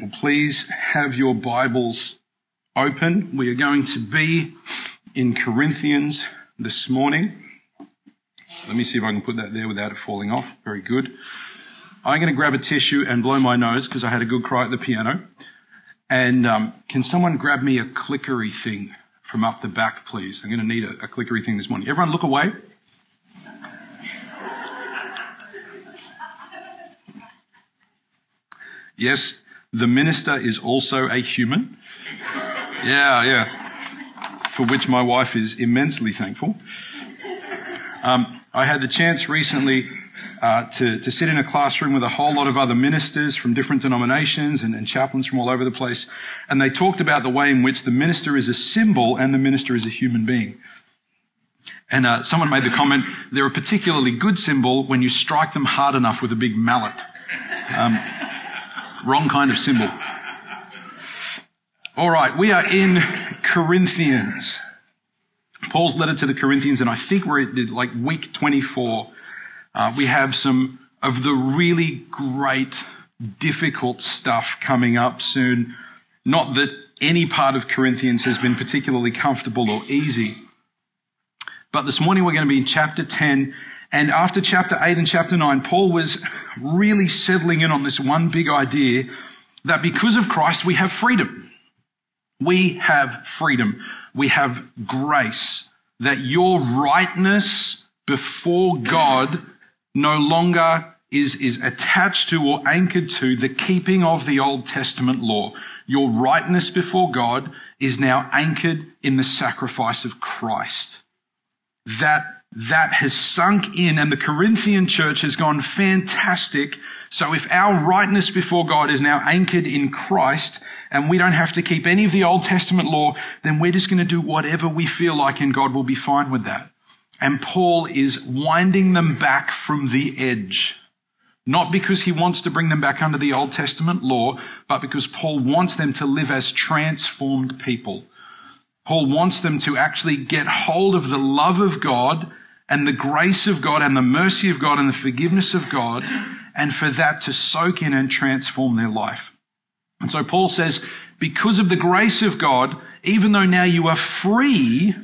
Well, please have your Bibles open. We are going to be in Corinthians this morning. Let me see if I can put that there without it falling off. Very good. I'm going to grab a tissue and blow my nose because I had a good cry at the piano. And um, can someone grab me a clickery thing from up the back, please? I'm going to need a, a clickery thing this morning. Everyone look away. Yes, the minister is also a human. Yeah, yeah. For which my wife is immensely thankful. Um, I had the chance recently uh, to, to sit in a classroom with a whole lot of other ministers from different denominations and, and chaplains from all over the place. And they talked about the way in which the minister is a symbol and the minister is a human being. And uh, someone made the comment, they're a particularly good symbol when you strike them hard enough with a big mallet. Um, wrong kind of symbol. All right, we are in Corinthians. Paul's letter to the Corinthians, and I think we're at like week 24. Uh, we have some of the really great, difficult stuff coming up soon. Not that any part of Corinthians has been particularly comfortable or easy. But this morning we're going to be in chapter 10. And after chapter 8 and chapter 9, Paul was really settling in on this one big idea that because of Christ we have freedom. We have freedom. We have grace. That your rightness before God no longer is, is attached to or anchored to the keeping of the Old Testament law. Your rightness before God is now anchored in the sacrifice of Christ. That that has sunk in and the Corinthian church has gone fantastic. So if our rightness before God is now anchored in Christ and we don't have to keep any of the Old Testament law, then we're just going to do whatever we feel like and God will be fine with that. And Paul is winding them back from the edge. Not because he wants to bring them back under the Old Testament law, but because Paul wants them to live as transformed people. Paul wants them to actually get hold of the love of God and the grace of God and the mercy of God and the forgiveness of God, and for that to soak in and transform their life. And so Paul says, because of the grace of God, even though now you are free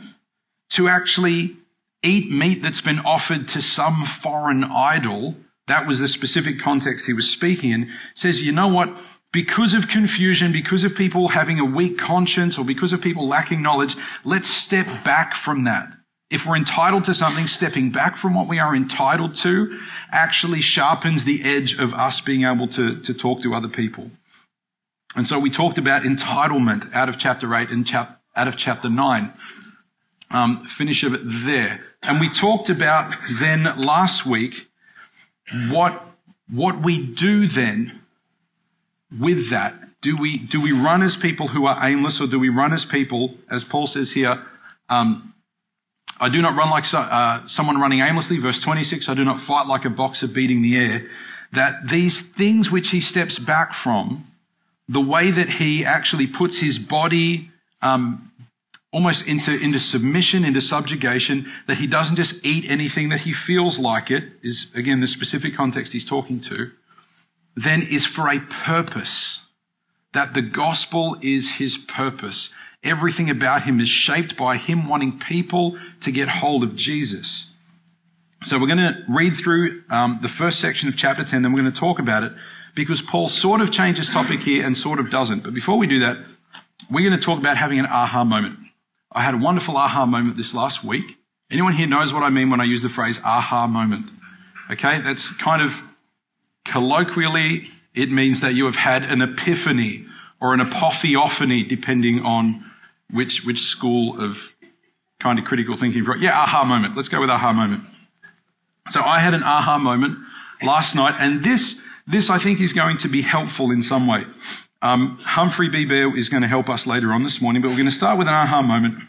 to actually eat meat that's been offered to some foreign idol, that was the specific context he was speaking in, says, you know what? Because of confusion, because of people having a weak conscience, or because of people lacking knowledge, let's step back from that. If we're entitled to something, stepping back from what we are entitled to actually sharpens the edge of us being able to, to talk to other people. And so we talked about entitlement out of chapter 8 and chap, out of chapter 9. Um, finish of it there. And we talked about then last week what, what we do then with that. Do we, do we run as people who are aimless or do we run as people, as Paul says here, um, I do not run like so, uh, someone running aimlessly. Verse 26, I do not fight like a boxer beating the air. That these things which he steps back from, the way that he actually puts his body um, almost into, into submission, into subjugation, that he doesn't just eat anything that he feels like it, is again the specific context he's talking to, then is for a purpose. That the gospel is his purpose. Everything about him is shaped by him wanting people to get hold of Jesus. So we're going to read through um, the first section of chapter 10, then we're going to talk about it because Paul sort of changes topic here and sort of doesn't. But before we do that, we're going to talk about having an aha moment. I had a wonderful aha moment this last week. Anyone here knows what I mean when I use the phrase aha moment? Okay, that's kind of colloquially, it means that you have had an epiphany or an apotheophany, depending on which, which school of kind of critical thinking? Yeah, aha moment. Let's go with aha moment. So I had an aha moment last night, and this, this I think is going to be helpful in some way. Um, Humphrey B. Bear is going to help us later on this morning, but we're going to start with an aha moment.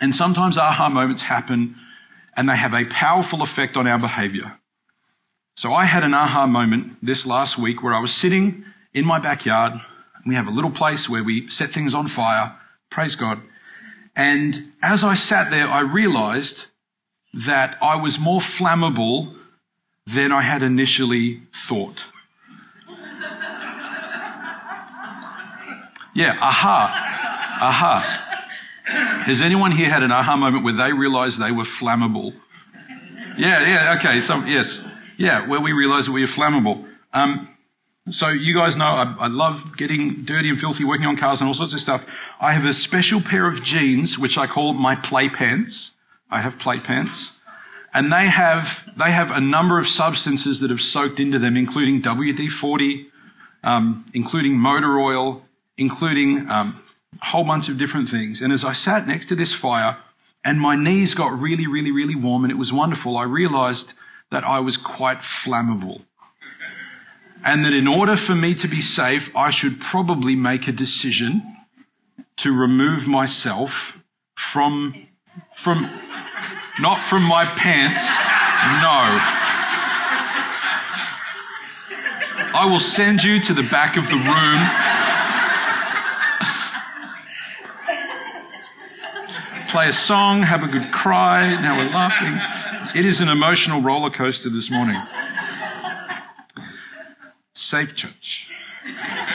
And sometimes aha moments happen and they have a powerful effect on our behavior. So I had an aha moment this last week where I was sitting in my backyard. We have a little place where we set things on fire Praise God. And as I sat there, I realized that I was more flammable than I had initially thought. Yeah, aha. Aha. Has anyone here had an aha moment where they realized they were flammable? Yeah, yeah, okay, so, yes. Yeah, where we realized that we are flammable. Um, so you guys know I, I, love getting dirty and filthy, working on cars and all sorts of stuff. I have a special pair of jeans, which I call my play pants. I have play pants. And they have, they have a number of substances that have soaked into them, including WD-40, um, including motor oil, including um, a whole bunch of different things. And as I sat next to this fire and my knees got really, really, really warm and it was wonderful, I realized that I was quite flammable and that in order for me to be safe, I should probably make a decision to remove myself from, from, not from my pants, no. I will send you to the back of the room. Play a song, have a good cry, now we're laughing. It is an emotional roller coaster this morning. Safe Church.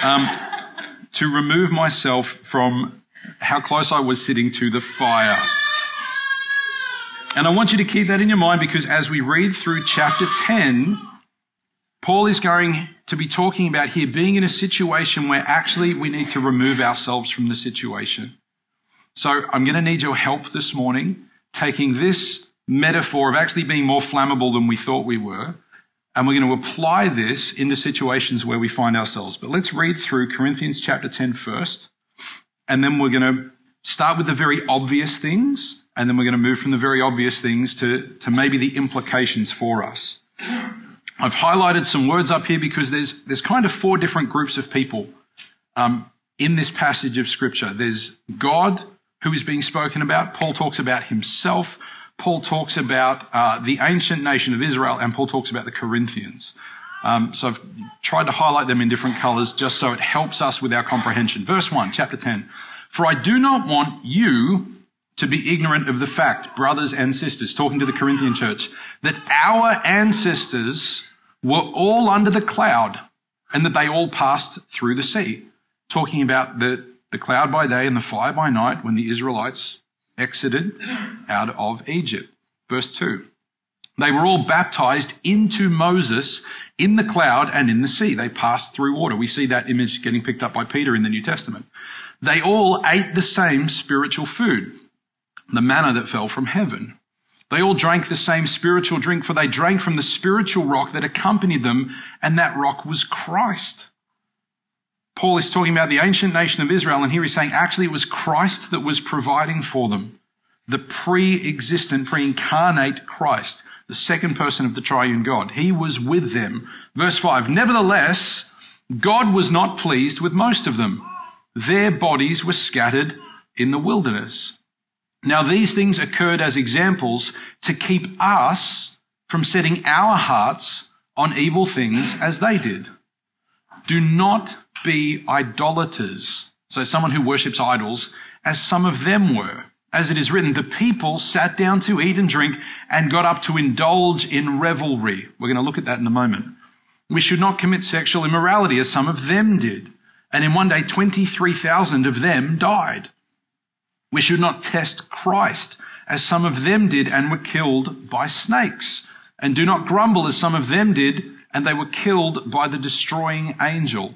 Um, to remove myself from how close I was sitting to the fire. And I want you to keep that in your mind because as we read through chapter 10, Paul is going to be talking about here being in a situation where actually we need to remove ourselves from the situation. So I'm going to need your help this morning, taking this metaphor of actually being more flammable than we thought we were, and we're going to apply this into situations where we find ourselves. But let's read through Corinthians chapter 10 first. And then we're going to start with the very obvious things. And then we're going to move from the very obvious things to, to maybe the implications for us. I've highlighted some words up here because there's, there's kind of four different groups of people um, in this passage of scripture. There's God who is being spoken about. Paul talks about himself. Paul talks about uh, the ancient nation of Israel, and Paul talks about the Corinthians. Um, so I've tried to highlight them in different colors just so it helps us with our comprehension. Verse 1, chapter 10. For I do not want you to be ignorant of the fact, brothers and sisters, talking to the Corinthian church, that our ancestors were all under the cloud and that they all passed through the sea. Talking about the, the cloud by day and the fire by night when the Israelites exited out of Egypt. Verse 2. They were all baptized into Moses in the cloud and in the sea. They passed through water. We see that image getting picked up by Peter in the New Testament. They all ate the same spiritual food, the manna that fell from heaven. They all drank the same spiritual drink, for they drank from the spiritual rock that accompanied them, and that rock was Christ. Paul is talking about the ancient nation of Israel, and here he's saying actually it was Christ that was providing for them. The pre-existent, pre-incarnate Christ, the second person of the triune God. He was with them. Verse 5, Nevertheless, God was not pleased with most of them. Their bodies were scattered in the wilderness. Now these things occurred as examples to keep us from setting our hearts on evil things as they did. Do not be idolaters. So someone who worships idols as some of them were. As it is written, the people sat down to eat and drink and got up to indulge in revelry. We're going to look at that in a moment. We should not commit sexual immorality as some of them did. And in one day, 23,000 of them died. We should not test Christ as some of them did and were killed by snakes. And do not grumble as some of them did and they were killed by the destroying angel.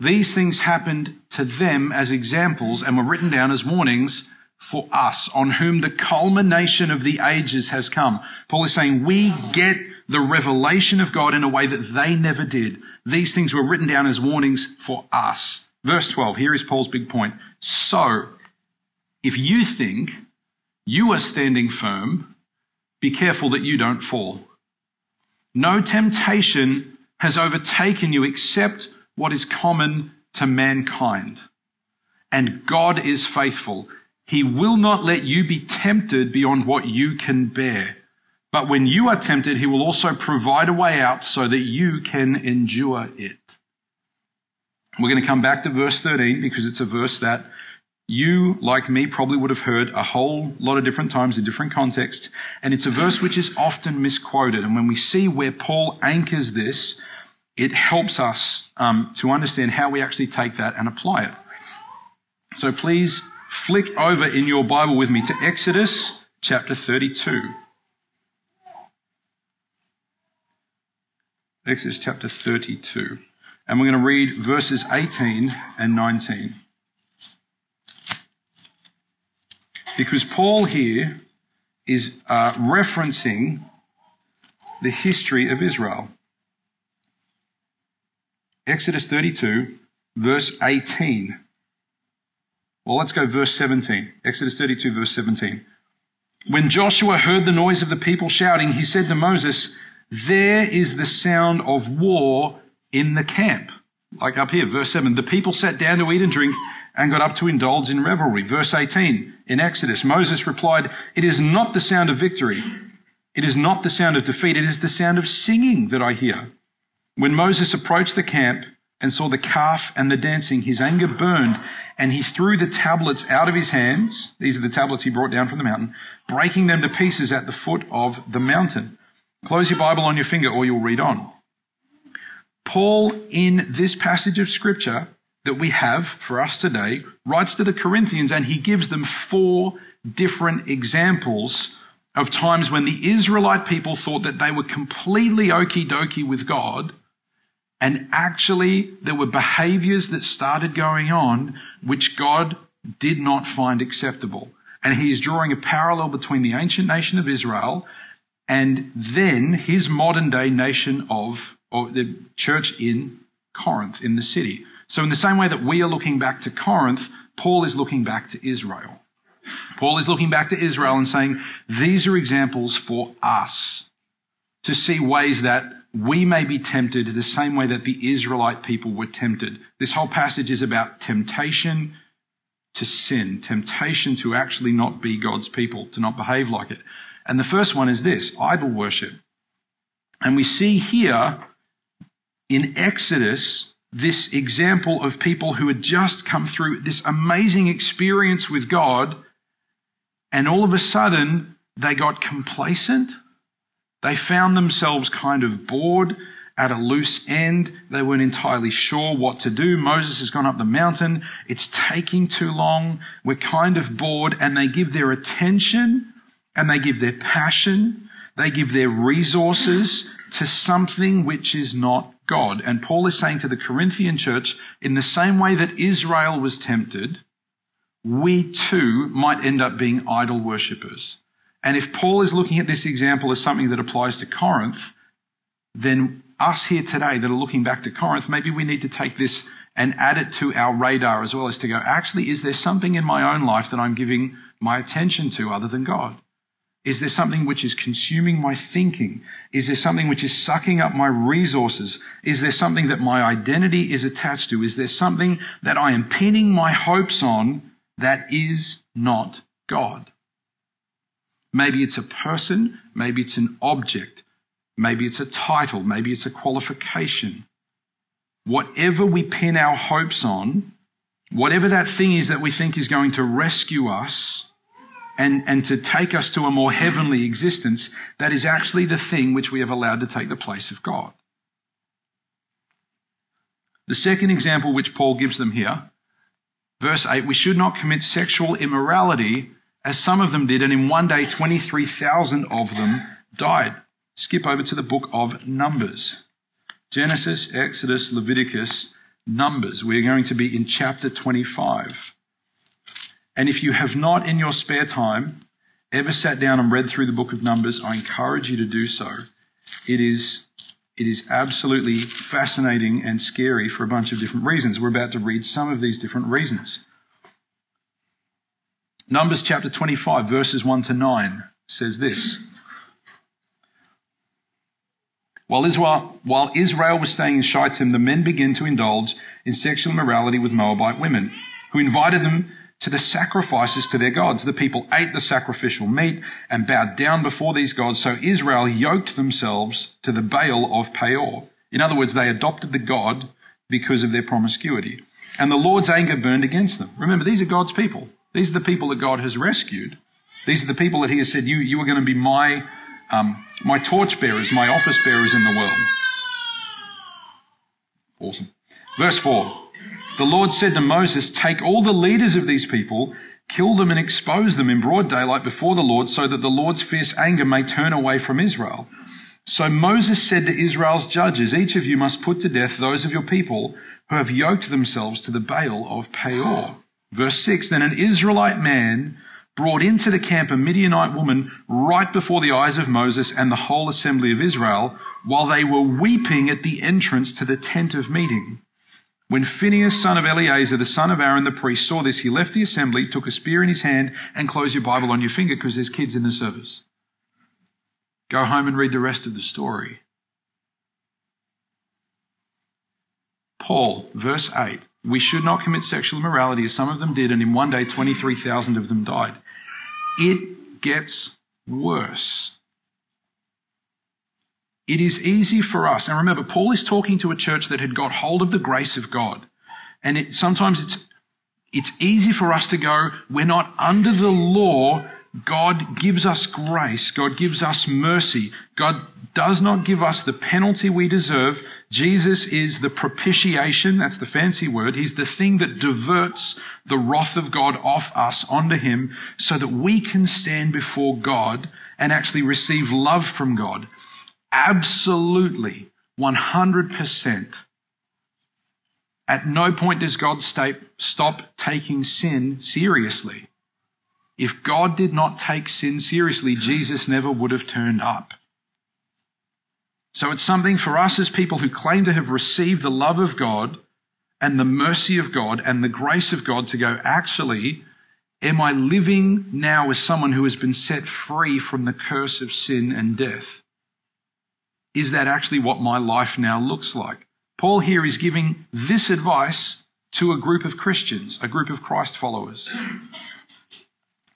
These things happened to them as examples and were written down as warnings for us, on whom the culmination of the ages has come. Paul is saying we get the revelation of God in a way that they never did. These things were written down as warnings for us. Verse 12, here is Paul's big point. So, if you think you are standing firm, be careful that you don't fall. No temptation has overtaken you except what is common to mankind. And God is faithful. He will not let you be tempted beyond what you can bear. But when you are tempted, he will also provide a way out so that you can endure it. We're going to come back to verse 13 because it's a verse that you, like me, probably would have heard a whole lot of different times in different contexts. And it's a verse which is often misquoted. And when we see where Paul anchors this, it helps us um, to understand how we actually take that and apply it. So please flick over in your Bible with me to Exodus chapter 32. Exodus chapter 32. And we're going to read verses 18 and 19. Because Paul here is uh, referencing the history of Israel. Exodus 32, verse 18. Well, let's go verse 17. Exodus 32, verse 17. When Joshua heard the noise of the people shouting, he said to Moses, There is the sound of war in the camp. Like up here, verse 7. The people sat down to eat and drink and got up to indulge in revelry. Verse 18 in Exodus, Moses replied, It is not the sound of victory. It is not the sound of defeat. It is the sound of singing that I hear. When Moses approached the camp, and saw the calf and the dancing, his anger burned, and he threw the tablets out of his hands. These are the tablets he brought down from the mountain, breaking them to pieces at the foot of the mountain. Close your Bible on your finger or you'll read on. Paul, in this passage of scripture that we have for us today, writes to the Corinthians and he gives them four different examples of times when the Israelite people thought that they were completely okie dokie with God and actually, there were behaviors that started going on which God did not find acceptable. And he is drawing a parallel between the ancient nation of Israel and then his modern day nation of, or the church in Corinth, in the city. So in the same way that we are looking back to Corinth, Paul is looking back to Israel. Paul is looking back to Israel and saying, these are examples for us to see ways that we may be tempted the same way that the Israelite people were tempted. This whole passage is about temptation to sin, temptation to actually not be God's people, to not behave like it. And the first one is this idol worship. And we see here in Exodus this example of people who had just come through this amazing experience with God, and all of a sudden they got complacent they found themselves kind of bored at a loose end. They weren't entirely sure what to do. Moses has gone up the mountain. It's taking too long. We're kind of bored and they give their attention and they give their passion. They give their resources to something which is not God. And Paul is saying to the Corinthian church, in the same way that Israel was tempted, we too might end up being idol worshippers. And if Paul is looking at this example as something that applies to Corinth, then us here today that are looking back to Corinth, maybe we need to take this and add it to our radar as well as to go, actually, is there something in my own life that I'm giving my attention to other than God? Is there something which is consuming my thinking? Is there something which is sucking up my resources? Is there something that my identity is attached to? Is there something that I am pinning my hopes on that is not God? Maybe it's a person, maybe it's an object, maybe it's a title, maybe it's a qualification. Whatever we pin our hopes on, whatever that thing is that we think is going to rescue us and, and to take us to a more heavenly existence, that is actually the thing which we have allowed to take the place of God. The second example which Paul gives them here, verse 8, we should not commit sexual immorality as some of them did, and in one day 23,000 of them died. Skip over to the book of Numbers. Genesis, Exodus, Leviticus, Numbers. We're going to be in chapter 25. And if you have not in your spare time ever sat down and read through the book of Numbers, I encourage you to do so. It is, it is absolutely fascinating and scary for a bunch of different reasons. We're about to read some of these different reasons. Numbers chapter 25, verses 1 to 9 says this. While Israel, while Israel was staying in Shittim, the men began to indulge in sexual immorality with Moabite women, who invited them to the sacrifices to their gods. The people ate the sacrificial meat and bowed down before these gods, so Israel yoked themselves to the Baal of Peor. In other words, they adopted the god because of their promiscuity. And the Lord's anger burned against them. Remember, these are God's people. These are the people that God has rescued. These are the people that He has said, You, you are going to be my, um, my torchbearers, my office bearers in the world. Awesome. Verse 4. The Lord said to Moses, Take all the leaders of these people, kill them and expose them in broad daylight before the Lord, so that the Lord's fierce anger may turn away from Israel. So Moses said to Israel's judges, Each of you must put to death those of your people who have yoked themselves to the Baal of Peor. Verse 6 Then an Israelite man brought into the camp a Midianite woman right before the eyes of Moses and the whole assembly of Israel, while they were weeping at the entrance to the tent of meeting. When Phinehas, son of Eleazar, the son of Aaron the priest, saw this, he left the assembly, took a spear in his hand, and closed your Bible on your finger because there's kids in the service. Go home and read the rest of the story. Paul, verse 8. We should not commit sexual immorality as some of them did, and in one day 23,000 of them died. It gets worse. It is easy for us. And remember, Paul is talking to a church that had got hold of the grace of God. And it, sometimes it's, it's easy for us to go, we're not under the law. God gives us grace. God gives us mercy. God does not give us the penalty we deserve. Jesus is the propitiation. That's the fancy word. He's the thing that diverts the wrath of God off us onto him so that we can stand before God and actually receive love from God absolutely 100%. At no point does God stop taking sin seriously. If God did not take sin seriously, Jesus never would have turned up. So it's something for us as people who claim to have received the love of God and the mercy of God and the grace of God to go, actually, am I living now as someone who has been set free from the curse of sin and death? is that actually what my life now looks like? Paul here is giving this advice to a group of Christians, a group of Christ followers.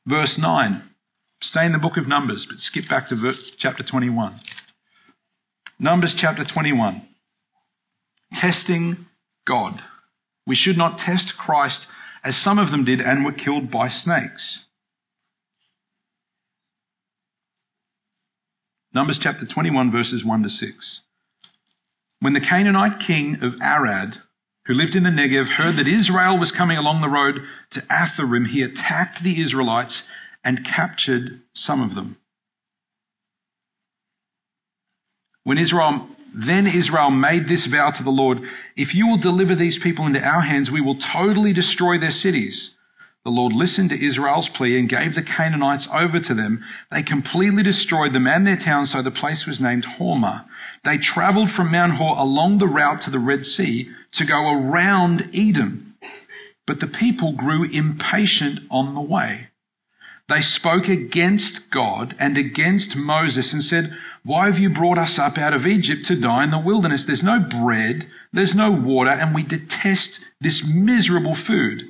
Verse 9. Stay in the book of Numbers, but skip back to chapter 21. Numbers chapter 21. Testing God. We should not test Christ as some of them did and were killed by snakes. Numbers chapter 21, verses 1 to 6. When the Canaanite king of Arad, who lived in the Negev, heard that Israel was coming along the road to Atharim, he attacked the Israelites and captured some of them. When Israel, then Israel made this vow to the Lord, if you will deliver these people into our hands, we will totally destroy their cities. The Lord listened to Israel's plea and gave the Canaanites over to them. They completely destroyed them and their towns, so the place was named Hormah. They traveled from Mount Hor along the route to the Red Sea to go around Edom. But the people grew impatient on the way. They spoke against God and against Moses and said, Why have you brought us up out of Egypt to die in the wilderness? There's no bread, there's no water, and we detest this miserable food.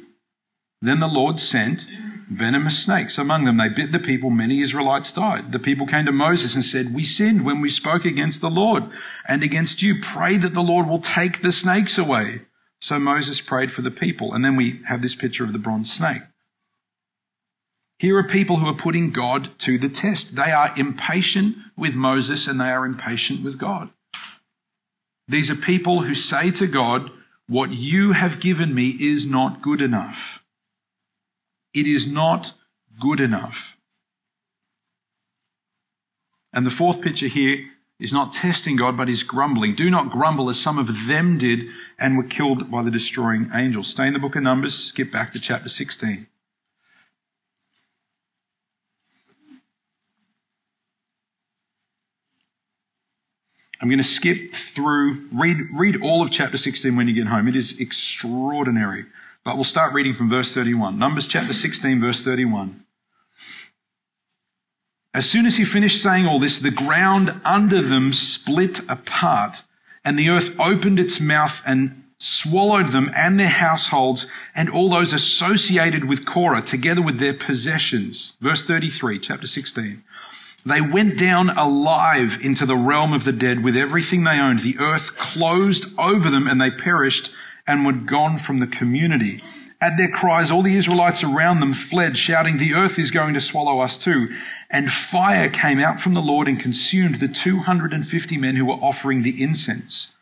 Then the Lord sent venomous snakes among them. They bit the people. Many Israelites died. The people came to Moses and said, We sinned when we spoke against the Lord and against you. Pray that the Lord will take the snakes away. So Moses prayed for the people. And then we have this picture of the bronze snake. Here are people who are putting God to the test. They are impatient with Moses and they are impatient with God. These are people who say to God, What you have given me is not good enough. It is not good enough. And the fourth picture here is not testing God, but is grumbling. Do not grumble as some of them did and were killed by the destroying angels. Stay in the book of Numbers, skip back to chapter 16. I'm going to skip through, read, read all of chapter 16 when you get home. It is extraordinary. But we'll start reading from verse 31. Numbers chapter 16, verse 31. As soon as he finished saying all this, the ground under them split apart, and the earth opened its mouth and swallowed them and their households and all those associated with Korah, together with their possessions. Verse 33, chapter 16. They went down alive into the realm of the dead with everything they owned. The earth closed over them and they perished and were gone from the community. At their cries, all the Israelites around them fled, shouting, The earth is going to swallow us too. And fire came out from the Lord and consumed the 250 men who were offering the incense.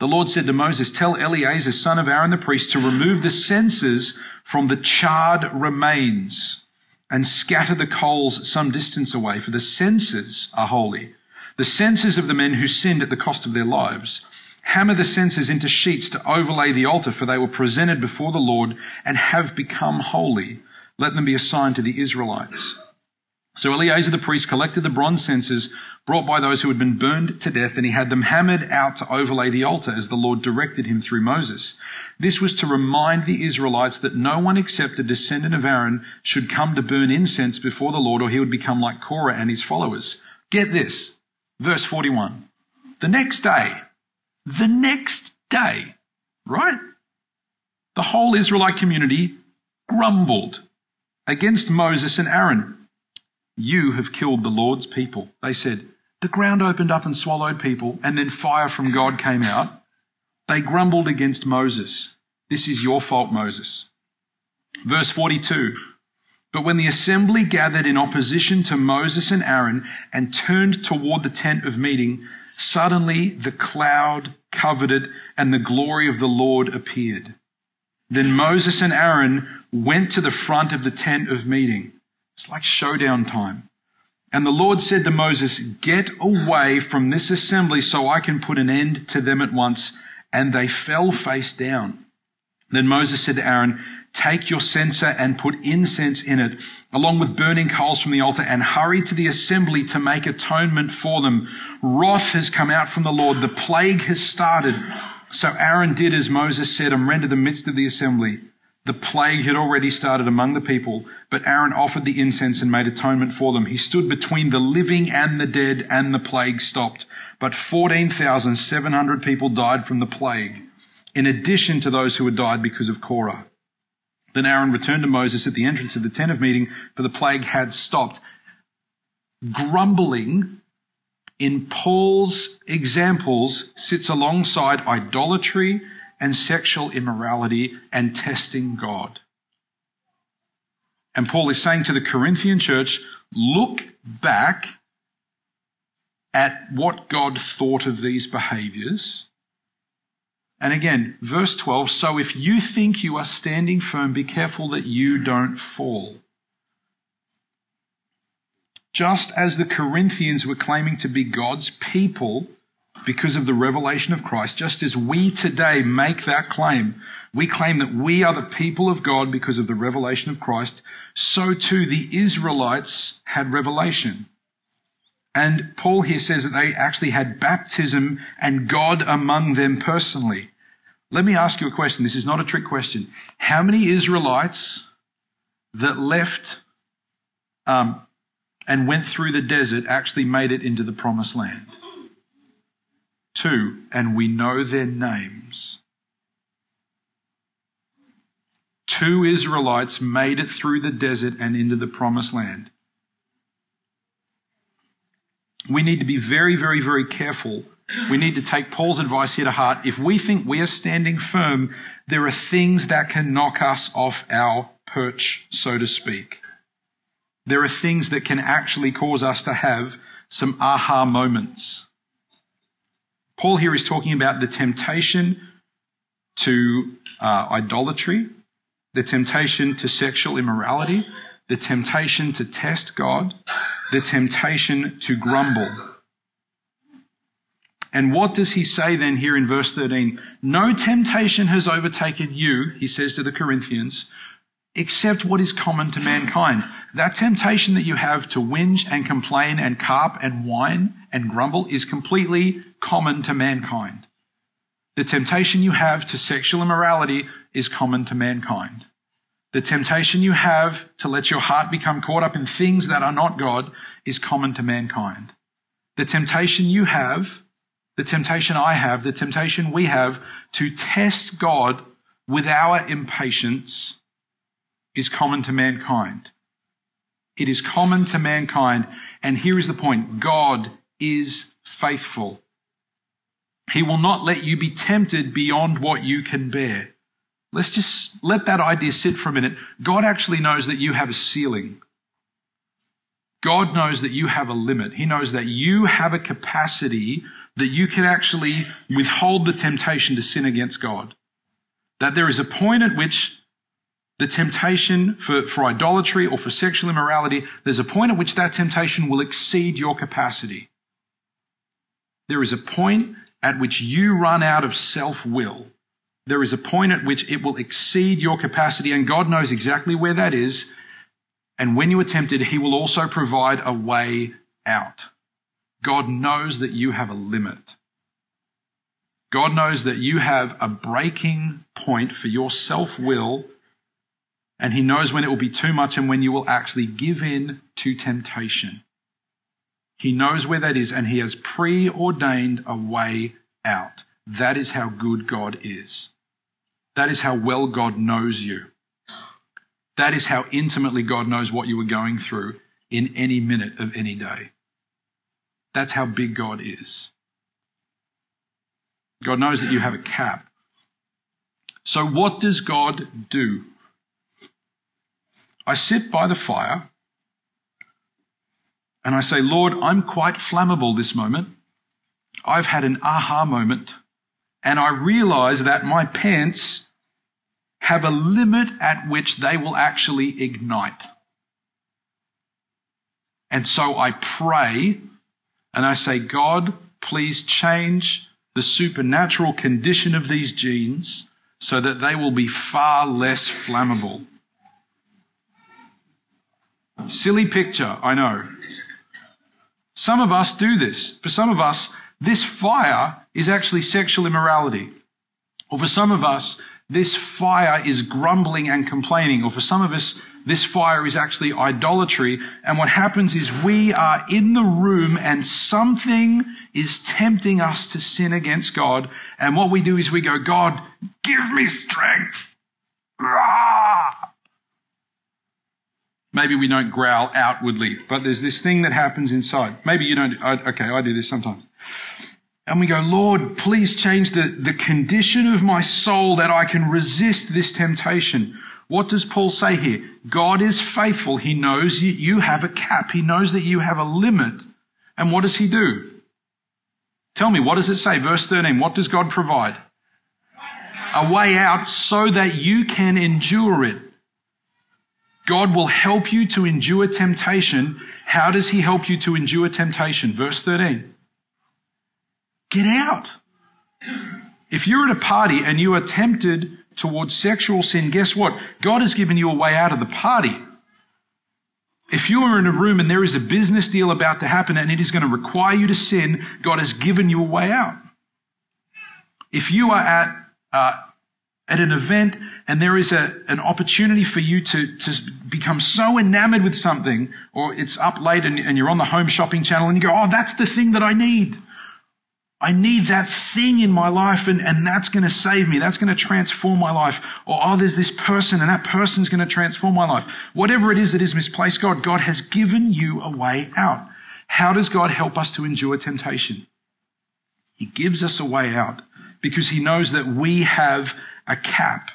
The Lord said to Moses, Tell Eleazar, son of Aaron the priest, to remove the censers from the charred remains and scatter the coals some distance away, for the censers are holy. The censers of the men who sinned at the cost of their lives. Hammer the censers into sheets to overlay the altar, for they were presented before the Lord and have become holy. Let them be assigned to the Israelites. So Eleazar the priest collected the bronze censers brought by those who had been burned to death, and he had them hammered out to overlay the altar as the Lord directed him through Moses. This was to remind the Israelites that no one except a descendant of Aaron should come to burn incense before the Lord, or he would become like Korah and his followers. Get this. Verse 41. The next day, the next day, right? The whole Israelite community grumbled against Moses and Aaron. You have killed the Lord's people. They said, the ground opened up and swallowed people, and then fire from God came out. They grumbled against Moses. This is your fault, Moses. Verse 42. But when the assembly gathered in opposition to Moses and Aaron and turned toward the tent of meeting, suddenly the cloud covered it and the glory of the Lord appeared. Then Moses and Aaron went to the front of the tent of meeting. It's like showdown time. And the Lord said to Moses, Get away from this assembly so I can put an end to them at once. And they fell face down. Then Moses said to Aaron, Take your censer and put incense in it, along with burning coals from the altar, and hurry to the assembly to make atonement for them. Wrath has come out from the Lord. The plague has started. So Aaron did as Moses said and rendered the midst of the assembly. The plague had already started among the people, but Aaron offered the incense and made atonement for them. He stood between the living and the dead, and the plague stopped. But 14,700 people died from the plague, in addition to those who had died because of Korah. Then Aaron returned to Moses at the entrance of the tent of meeting, for the plague had stopped. Grumbling in Paul's examples sits alongside idolatry and sexual immorality and testing God. And Paul is saying to the Corinthian church, look back at what God thought of these behaviors. And again, verse 12, so if you think you are standing firm, be careful that you don't fall. Just as the Corinthians were claiming to be God's people, because of the revelation of Christ, just as we today make that claim, we claim that we are the people of God because of the revelation of Christ, so too the Israelites had revelation. And Paul here says that they actually had baptism and God among them personally. Let me ask you a question. This is not a trick question. How many Israelites that left um, and went through the desert actually made it into the promised land? Two, and we know their names. Two Israelites made it through the desert and into the promised land. We need to be very, very, very careful. We need to take Paul's advice here to heart. If we think we are standing firm, there are things that can knock us off our perch, so to speak. There are things that can actually cause us to have some aha moments. Paul here is talking about the temptation to uh, idolatry, the temptation to sexual immorality, the temptation to test God, the temptation to grumble. And what does he say then here in verse 13? No temptation has overtaken you, he says to the Corinthians, except what is common to mankind. That temptation that you have to whinge and complain and carp and whine and grumble is completely common to mankind. The temptation you have to sexual immorality is common to mankind. The temptation you have to let your heart become caught up in things that are not God is common to mankind. The temptation you have, the temptation I have, the temptation we have to test God with our impatience is common to mankind. It is common to mankind. And here is the point. God is faithful. He will not let you be tempted beyond what you can bear. Let's just let that idea sit for a minute. God actually knows that you have a ceiling. God knows that you have a limit. He knows that you have a capacity that you can actually withhold the temptation to sin against God. That there is a point at which the temptation for, for idolatry or for sexual immorality, there's a point at which that temptation will exceed your capacity. There is a point at which you run out of self will. There is a point at which it will exceed your capacity, and God knows exactly where that is. And when you are tempted, He will also provide a way out. God knows that you have a limit. God knows that you have a breaking point for your self will, and He knows when it will be too much and when you will actually give in to temptation. He knows where that is, and He has preordained a way out. That is how good God is. That is how well God knows you. That is how intimately God knows what you are going through in any minute of any day. That's how big God is. God knows that you have a cap. So, what does God do? I sit by the fire and I say, Lord, I'm quite flammable this moment. I've had an aha moment and I realize that my pants have a limit at which they will actually ignite. And so I pray and I say, God, please change the supernatural condition of these jeans so that they will be far less flammable. Silly picture, I know. Some of us do this. For some of us, this fire is actually sexual immorality. Or for some of us, this fire is grumbling and complaining. Or for some of us, this fire is actually idolatry. And what happens is we are in the room and something is tempting us to sin against God. And what we do is we go, God, give me strength. Maybe we don't growl outwardly, but there's this thing that happens inside. Maybe you don't. I, okay, I do this sometimes. And we go, Lord, please change the, the condition of my soul that I can resist this temptation. What does Paul say here? God is faithful. He knows you, you have a cap. He knows that you have a limit. And what does he do? Tell me, what does it say? Verse 13. What does God provide? A way out so that you can endure it. God will help you to endure temptation. How does he help you to endure temptation? Verse 13. Get out. If you're at a party and you are tempted towards sexual sin, guess what? God has given you a way out of the party. If you are in a room and there is a business deal about to happen and it is going to require you to sin, God has given you a way out. If you are at uh, at an event and there is a, an opportunity for you to, to become so enamored with something, or it's up late and, and you're on the home shopping channel and you go, oh, that's the thing that I need. I need that thing in my life and, and that's going to save me. That's going to transform my life. Or, oh, there's this person and that person's going to transform my life. Whatever it is that is misplaced God, God has given you a way out. How does God help us to endure temptation? He gives us a way out because he knows that we have a cap.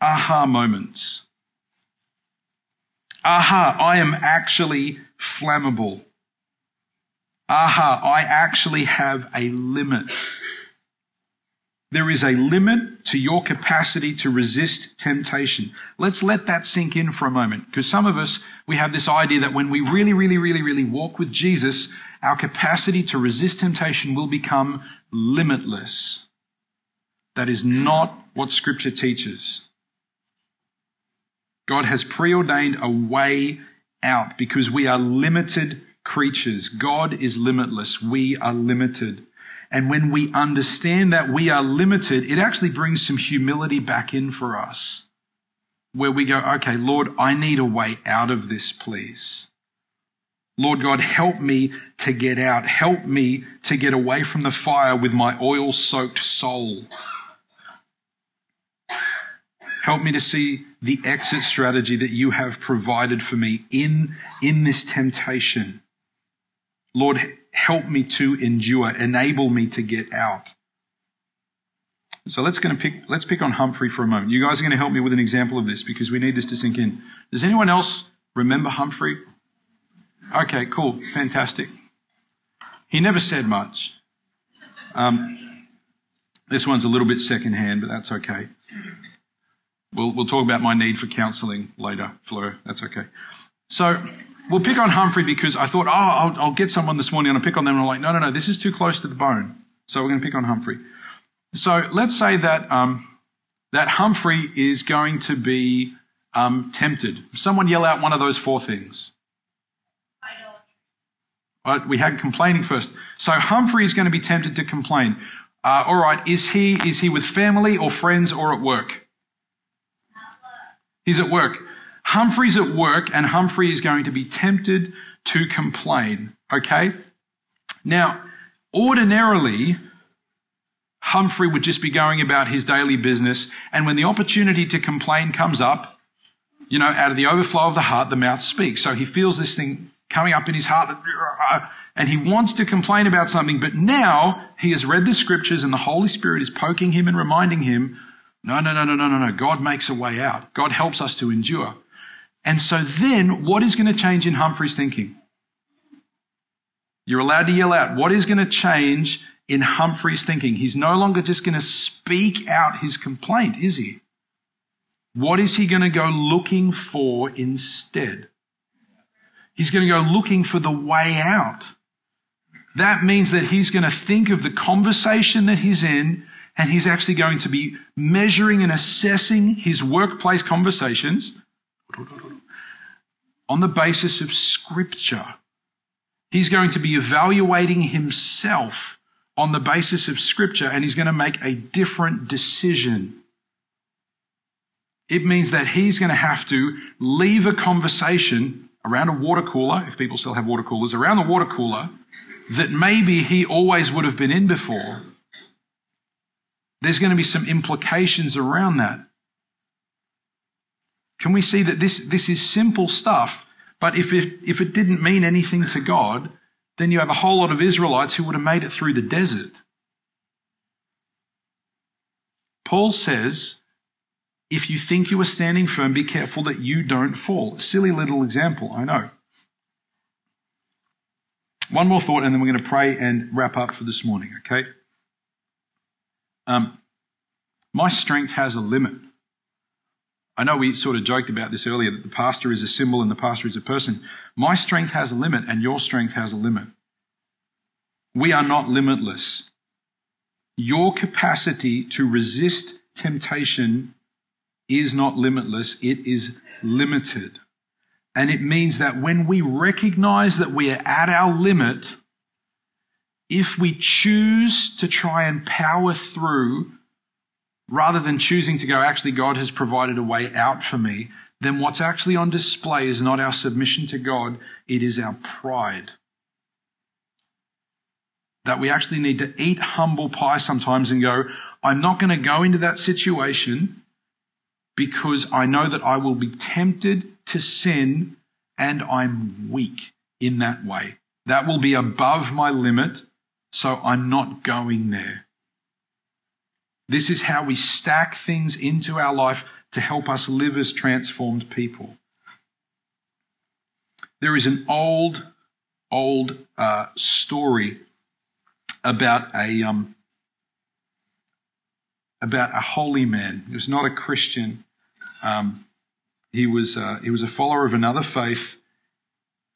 Aha moments. Aha, I am actually flammable. Aha, I actually have a limit. There is a limit to your capacity to resist temptation. Let's let that sink in for a moment. Because some of us, we have this idea that when we really, really, really, really walk with Jesus, our capacity to resist temptation will become limitless. That is not what scripture teaches. God has preordained a way out because we are limited creatures. God is limitless. We are limited. And when we understand that we are limited, it actually brings some humility back in for us. Where we go, okay, Lord, I need a way out of this, please. Lord God, help me to get out. Help me to get away from the fire with my oil soaked soul. Help me to see the exit strategy that you have provided for me in, in this temptation. Lord, help me to endure. Enable me to get out. So let's going to pick, let's pick on Humphrey for a moment. You guys are going to help me with an example of this because we need this to sink in. Does anyone else remember Humphrey? Okay, cool. Fantastic. He never said much. Um, this one's a little bit secondhand, but that's okay. We'll, we'll talk about my need for counseling later, Fleur. That's okay. So we'll pick on Humphrey because I thought, oh, I'll, I'll get someone this morning and I'll pick on them. And I'm like, no, no, no, this is too close to the bone. So we're going to pick on Humphrey. So let's say that, um, that Humphrey is going to be um, tempted. Someone yell out one of those four things. Right, we had complaining first. So Humphrey is going to be tempted to complain. Uh, all right, is he is he with family or friends or at work? He's at work. Humphrey's at work, and Humphrey is going to be tempted to complain. Okay. Now, ordinarily, Humphrey would just be going about his daily business, and when the opportunity to complain comes up, you know, out of the overflow of the heart, the mouth speaks. So he feels this thing coming up in his heart uh, and he wants to complain about something, but now he has read the scriptures and the Holy Spirit is poking him and reminding him, no, no, no, no, no, no, no. God makes a way out. God helps us to endure. And so then what is going to change in Humphrey's thinking? You're allowed to yell out. What is going to change in Humphrey's thinking? He's no longer just going to speak out his complaint, is he? What is he going to go looking for instead? He's going to go looking for the way out. That means that he's going to think of the conversation that he's in and he's actually going to be measuring and assessing his workplace conversations on the basis of scripture. He's going to be evaluating himself on the basis of scripture and he's going to make a different decision it means that he's going to have to leave a conversation around a water cooler, if people still have water coolers, around the water cooler that maybe he always would have been in before. There's going to be some implications around that. Can we see that this, this is simple stuff, but if it, if it didn't mean anything to God, then you have a whole lot of Israelites who would have made it through the desert. Paul says if you think you are standing firm, be careful that you don't fall. Silly little example, I know. One more thought, and then we're going to pray and wrap up for this morning, okay? Um, my strength has a limit. I know we sort of joked about this earlier that the pastor is a symbol and the pastor is a person. My strength has a limit, and your strength has a limit. We are not limitless. Your capacity to resist temptation is not limitless, it is limited. And it means that when we recognize that we are at our limit, if we choose to try and power through rather than choosing to go, actually, God has provided a way out for me, then what's actually on display is not our submission to God, it is our pride. That we actually need to eat humble pie sometimes and go, I'm not going to go into that situation because I know that I will be tempted to sin and I'm weak in that way. That will be above my limit, so I'm not going there. This is how we stack things into our life to help us live as transformed people. There is an old, old uh, story about a um, about a holy man. He was not a Christian, um, he was uh, he was a follower of another faith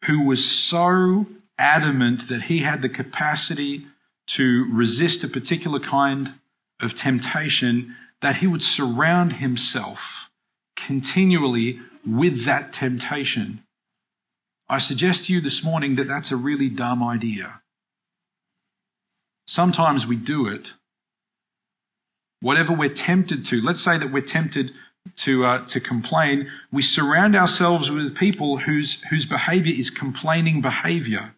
who was so adamant that he had the capacity to resist a particular kind of temptation that he would surround himself continually with that temptation. I suggest to you this morning that that's a really dumb idea. Sometimes we do it. Whatever we're tempted to, let's say that we're tempted to uh, to complain, we surround ourselves with people whose whose behavior is complaining behavior.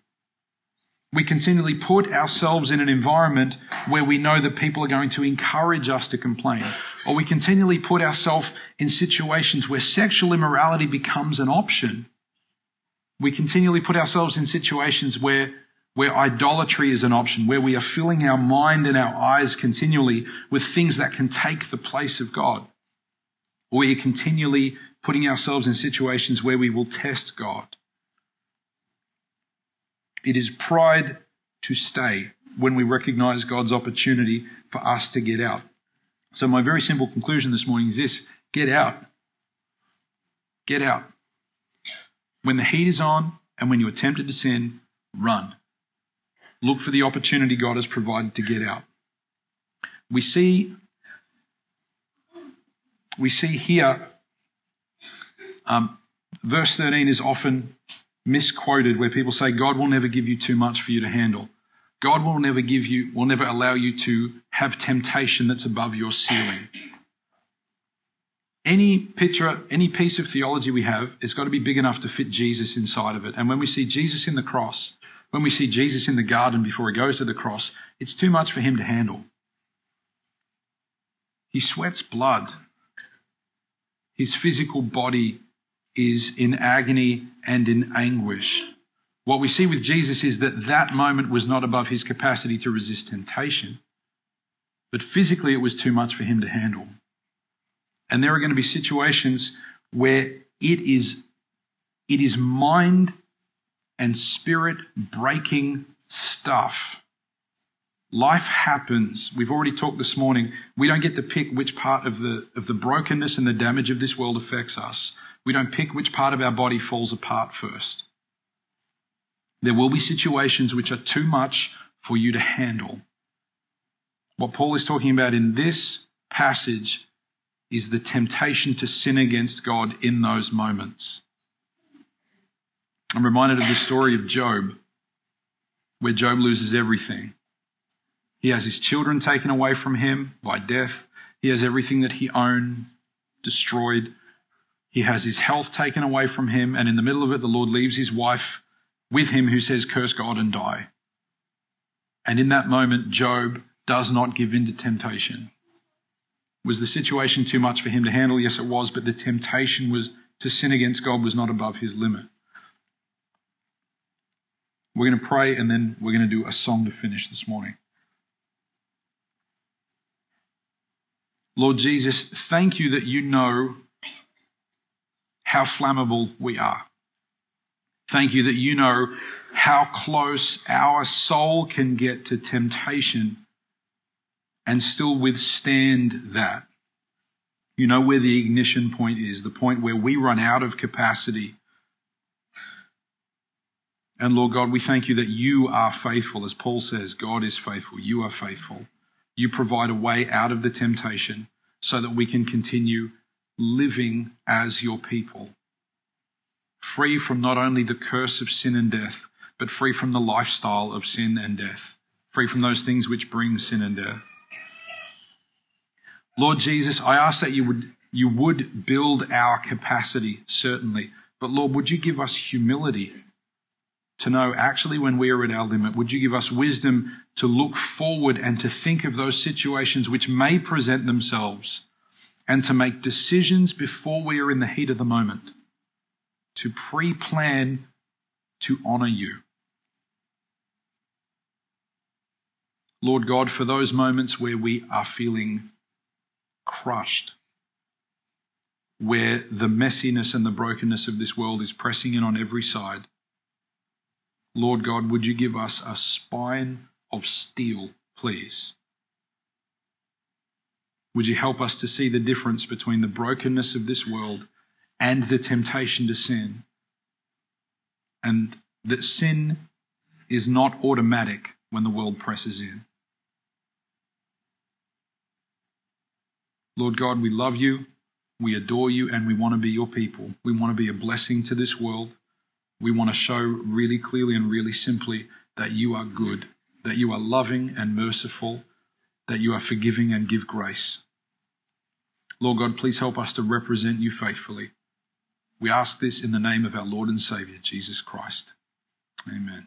We continually put ourselves in an environment where we know that people are going to encourage us to complain. Or we continually put ourselves in situations where sexual immorality becomes an option. We continually put ourselves in situations where, where idolatry is an option, where we are filling our mind and our eyes continually with things that can take the place of God. We are continually putting ourselves in situations where we will test God. It is pride to stay when we recognize God's opportunity for us to get out. So, my very simple conclusion this morning is this get out. Get out. When the heat is on and when you are tempted to sin, run. Look for the opportunity God has provided to get out. We see, we see here, um, verse 13 is often misquoted where people say, God will never give you too much for you to handle. God will never give you, will never allow you to have temptation that's above your ceiling. Any picture, any piece of theology we have, it's got to be big enough to fit Jesus inside of it. And when we see Jesus in the cross, when we see Jesus in the garden before he goes to the cross, it's too much for him to handle. He sweats blood. His physical body is in agony and in anguish. What we see with Jesus is that that moment was not above his capacity to resist temptation, but physically it was too much for him to handle. And there are going to be situations where it is, it is mind and spirit breaking stuff. Life happens. We've already talked this morning. We don't get to pick which part of the, of the brokenness and the damage of this world affects us. We don't pick which part of our body falls apart first. There will be situations which are too much for you to handle. What Paul is talking about in this passage is the temptation to sin against God in those moments. I'm reminded of the story of Job, where Job loses everything. He has his children taken away from him by death. He has everything that he owned destroyed. He has his health taken away from him. And in the middle of it, the Lord leaves his wife with him who says, Curse God and die. And in that moment, Job does not give in to temptation. Was the situation too much for him to handle? Yes, it was, but the temptation was to sin against God was not above his limit. We're going to pray and then we're going to do a song to finish this morning. Lord Jesus, thank you that you know how flammable we are. Thank you that you know how close our soul can get to temptation and still withstand that. You know where the ignition point is, the point where we run out of capacity. And Lord God, we thank you that you are faithful. As Paul says, God is faithful. You are faithful. You provide a way out of the temptation so that we can continue living as your people free from not only the curse of sin and death, but free from the lifestyle of sin and death, free from those things which bring sin and death. Lord Jesus, I ask that you would, you would build our capacity, certainly. But Lord, would you give us humility to know actually when we are at our limit? Would you give us wisdom to look forward and to think of those situations which may present themselves and to make decisions before we are in the heat of the moment? to pre plan to honor you. Lord God, for those moments where we are feeling crushed, where the messiness and the brokenness of this world is pressing in on every side, Lord God, would you give us a spine of steel, please? Would you help us to see the difference between the brokenness of this world and the temptation to sin. And that sin is not automatic when the world presses in. Lord God, we love you, we adore you, and we want to be your people. We want to be a blessing to this world. We want to show really clearly and really simply that you are good, that you are loving and merciful, that you are forgiving and give grace. Lord God, please help us to represent you faithfully. We ask this in the name of our Lord and Savior, Jesus Christ. Amen.